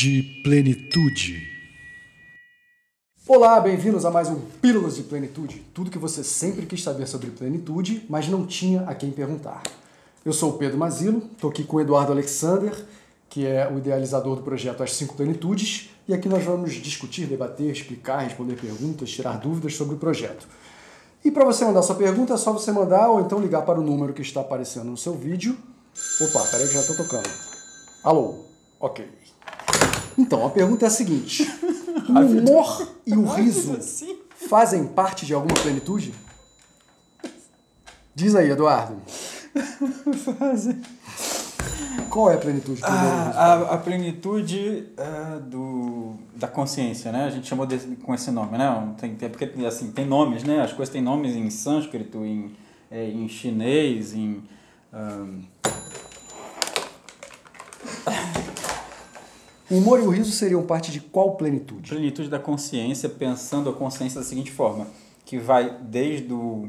de Plenitude. Olá, bem-vindos a mais um Pílulas de Plenitude. Tudo que você sempre quis saber sobre plenitude, mas não tinha a quem perguntar. Eu sou o Pedro Mazilo, estou aqui com o Eduardo Alexander, que é o idealizador do projeto As Cinco Plenitudes, e aqui nós vamos discutir, debater, explicar, responder perguntas, tirar dúvidas sobre o projeto. E para você mandar sua pergunta, é só você mandar ou então ligar para o número que está aparecendo no seu vídeo. Opa, peraí que já estou tocando. Alô? Ok. Então, a pergunta é a seguinte: o humor e o riso fazem parte de alguma plenitude? Diz aí, Eduardo. Fazem. Qual é a plenitude? Ah, a, a, plenitude uh, do, da consciência, né? A gente chamou de, com esse nome, né? Tem, tem, porque assim, tem nomes, né? As coisas têm nomes em sânscrito, em, é, em chinês, em... Um... O humor e o riso seriam parte de qual plenitude? Plenitude da consciência, pensando a consciência da seguinte forma, que vai desde o,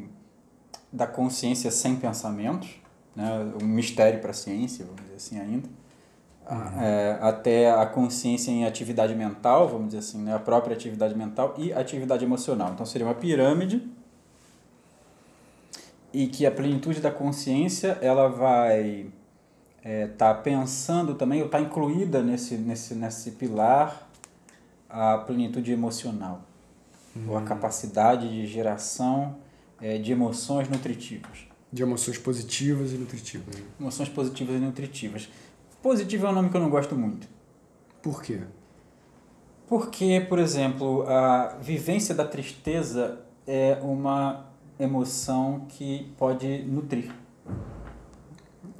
da consciência sem pensamentos, né, um mistério para a ciência, vamos dizer assim ainda, uhum. é, até a consciência em atividade mental, vamos dizer assim, né, a própria atividade mental e atividade emocional. Então seria uma pirâmide e que a plenitude da consciência ela vai está é, tá pensando também, ou está incluída nesse, nesse, nesse pilar, a plenitude emocional, hum. ou a capacidade de geração é, de emoções nutritivas. De emoções positivas e nutritivas. Né? Emoções positivas e nutritivas. Positivo é um nome que eu não gosto muito. Por quê? Porque, por exemplo, a vivência da tristeza é uma emoção que pode nutrir.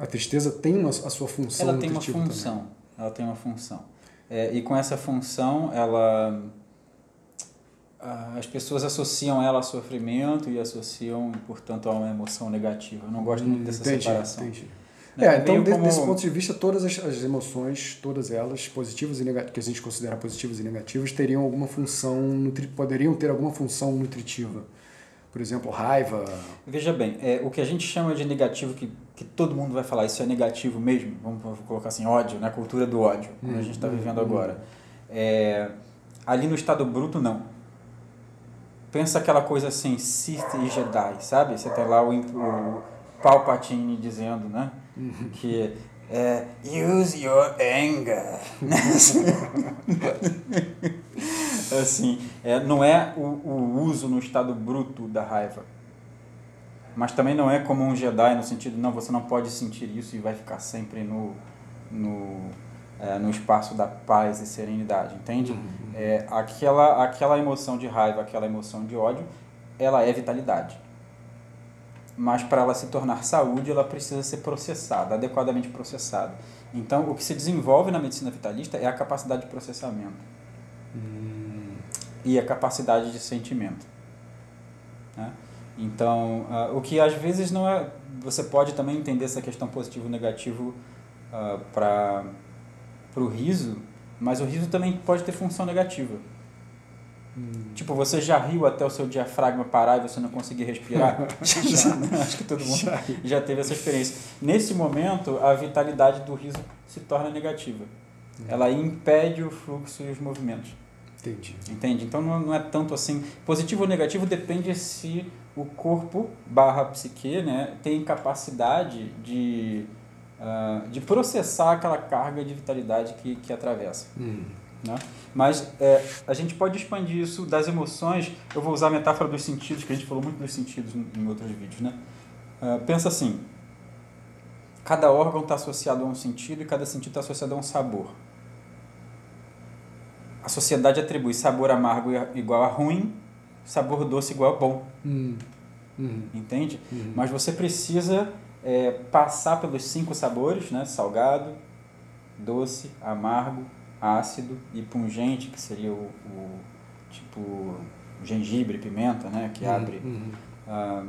A tristeza tem uma, a sua função Ela tem uma função. Também. Ela tem uma função. É, e com essa função, ela as pessoas associam ela a sofrimento e associam, portanto, a uma emoção negativa. Eu não gosto muito dessa entendi, separação. Entendi. É, é então, como... desse ponto de vista, todas as, as, emoções, todas elas, positivas e negativas, que a gente considera positivas e negativas, teriam alguma função, poderiam ter alguma função nutritiva por exemplo, raiva? Veja bem, é, o que a gente chama de negativo, que, que todo mundo vai falar, isso é negativo mesmo, vamos, vamos colocar assim, ódio, né? a cultura do ódio, como hum, a gente está hum, vivendo hum. agora. É, ali no estado bruto, não. Pensa aquela coisa assim, Sith e Jedi, sabe? Você tem lá o, o Palpatine dizendo, né? Uhum. Que é, use your anger. assim, é, não é o, o uso no estado bruto da raiva. Mas também não é como um Jedi no sentido, não, você não pode sentir isso e vai ficar sempre no, no, é, no espaço da paz e serenidade, entende? Uhum. É, aquela, aquela emoção de raiva, aquela emoção de ódio, ela é vitalidade. Mas para ela se tornar saúde, ela precisa ser processada, adequadamente processada. Então, o que se desenvolve na medicina vitalista é a capacidade de processamento. E a capacidade de sentimento. Né? Então, uh, o que às vezes não é. Você pode também entender essa questão positivo e negativo uh, para o riso, mas o riso também pode ter função negativa. Hum. Tipo, você já riu até o seu diafragma parar e você não conseguir respirar? já? Acho que todo mundo já. já teve essa experiência. Nesse momento, a vitalidade do riso se torna negativa. Hum. Ela impede o fluxo e os movimentos. Entendi. Entende? Então não, não é tanto assim. Positivo ou negativo depende se o corpo barra psique né, tem capacidade de, uh, de processar aquela carga de vitalidade que, que atravessa. Hum. Né? Mas é, a gente pode expandir isso das emoções. Eu vou usar a metáfora dos sentidos, que a gente falou muito dos sentidos em outros vídeos. Né? Uh, pensa assim: cada órgão está associado a um sentido e cada sentido está associado a um sabor a sociedade atribui sabor amargo igual a ruim, sabor doce igual a bom. Hum. Uhum. Entende? Uhum. Mas você precisa é, passar pelos cinco sabores, né? Salgado, doce, amargo, ácido e pungente, que seria o, o tipo gengibre, pimenta, né? Que uhum. abre. Ah,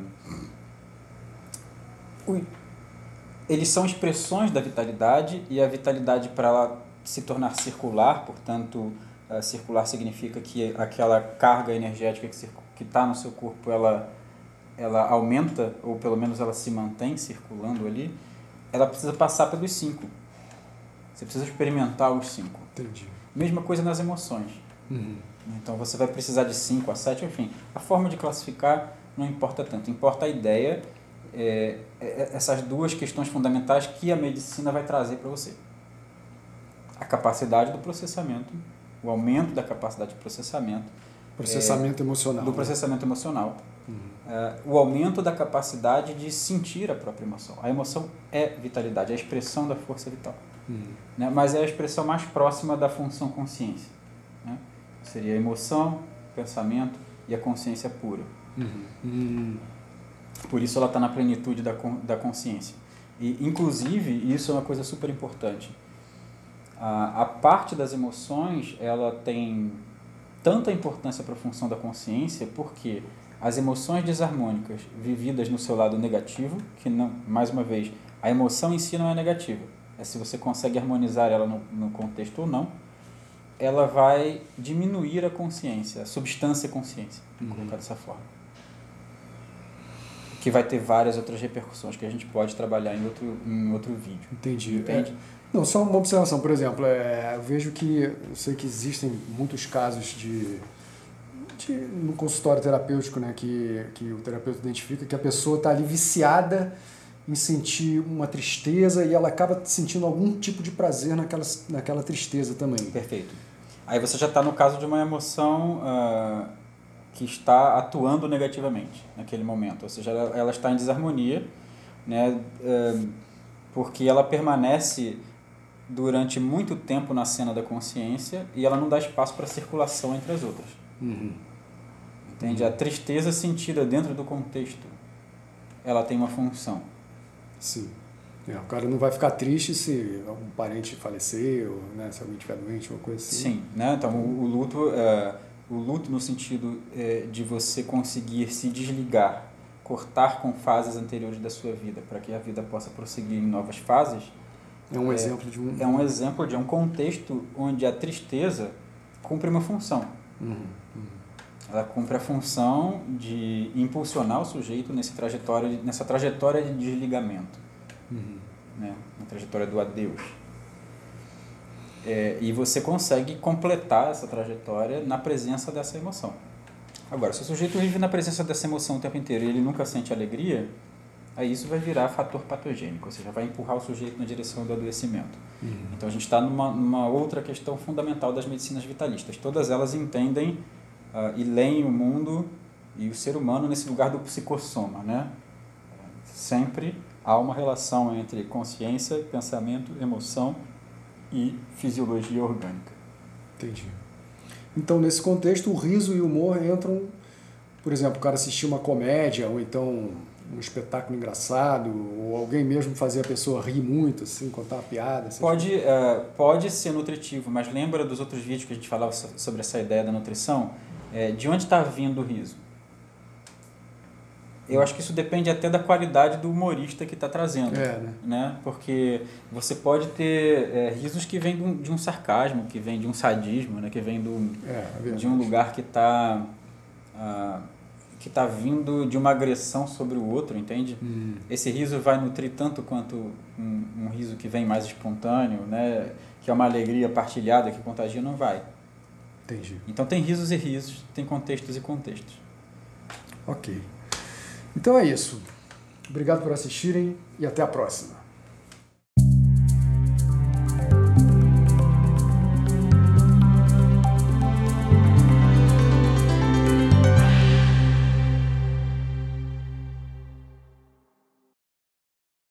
eles são expressões da vitalidade e a vitalidade para ela se tornar circular, portanto circular significa que aquela carga energética que está no seu corpo, ela, ela aumenta, ou pelo menos ela se mantém circulando ali, ela precisa passar pelos cinco. Você precisa experimentar os cinco. Entendi. Mesma coisa nas emoções. Uhum. Então você vai precisar de 5 a 7, enfim. A forma de classificar não importa tanto, importa a ideia, é, essas duas questões fundamentais que a medicina vai trazer para você. A capacidade do processamento, o aumento da capacidade de processamento. Processamento emocional. Do né? processamento emocional. Uhum. É, o aumento da capacidade de sentir a própria emoção. A emoção é vitalidade, é a expressão da força vital. Uhum. Né? Mas é a expressão mais próxima da função consciência. Né? Seria a emoção, pensamento e a consciência pura. Uhum. Uhum. Por isso ela está na plenitude da, da consciência. E, inclusive, isso é uma coisa super importante. A, a parte das emoções, ela tem tanta importância para a função da consciência, porque as emoções desarmônicas vividas no seu lado negativo, que não, mais uma vez, a emoção em si não é negativa, é se você consegue harmonizar ela no, no contexto ou não, ela vai diminuir a consciência, a substância consciência, vamos colocar dessa forma que vai ter várias outras repercussões que a gente pode trabalhar em outro, em outro vídeo. Entendi. Entende? É, não, só uma observação, por exemplo, é, eu vejo que, eu sei que existem muitos casos de, de no consultório terapêutico, né, que, que o terapeuta identifica que a pessoa está ali viciada em sentir uma tristeza e ela acaba sentindo algum tipo de prazer naquela, naquela tristeza também. Perfeito. Aí você já está no caso de uma emoção ah, que está atuando negativamente naquele momento, ou seja, ela, ela está em desarmonia, né, ah, porque ela permanece durante muito tempo na cena da consciência e ela não dá espaço para circulação entre as outras. Uhum. Entende? A tristeza sentida dentro do contexto, ela tem uma função. Sim. É, o cara não vai ficar triste se algum parente falecer, ou né, se alguém estiver doente, uma coisa assim. Sim, né? Então o, o luto, é, o luto no sentido é, de você conseguir se desligar, cortar com fases anteriores da sua vida, para que a vida possa prosseguir em novas fases, É um É- exemplo de um. é um exemplo de um contexto onde a tristeza cumpre uma função. Uhum. Ela cumpre a função de impulsionar o sujeito nesse trajetória, nessa trajetória de desligamento. Uhum. né? na trajetória do adeus. É, e você consegue completar essa trajetória na presença dessa emoção. Agora, se o sujeito vive na presença dessa emoção o tempo inteiro e ele nunca sente alegria, aí isso vai virar fator patogênico, ou seja, vai empurrar o sujeito na direção do adoecimento. Uhum. Então a gente está numa, numa outra questão fundamental das medicinas vitalistas. Todas elas entendem ah, e leem o mundo e o ser humano nesse lugar do psicossoma, né? Sempre há uma relação entre consciência, pensamento, emoção e fisiologia orgânica. Entendi. Então, nesse contexto, o riso e o humor entram, por exemplo, o cara assistir uma comédia, ou então um espetáculo engraçado, ou alguém mesmo fazer a pessoa rir muito, assim, contar uma piada. Pode, eh, pode ser nutritivo, mas lembra dos outros vídeos que a gente falava so- sobre essa ideia da nutrição? Eh, de onde está vindo o riso? Eu acho que isso depende até da qualidade do humorista que está trazendo. É, né? né? Porque você pode ter eh, risos que vêm de um, de um sarcasmo, que vem de um sadismo, né? que vem do, É, é de um lugar que está que tá vindo de uma agressão sobre o outro, entende? Hum, Esse riso vai nutrir tanto quanto um, um riso que vem mais espontâneo, né? que é uma alegria partilhada que contagia, não vai. entendi. Então tem risos e risos, tem contextos e contextos. Ok. Então é isso. Obrigado por assistirem e até a próxima.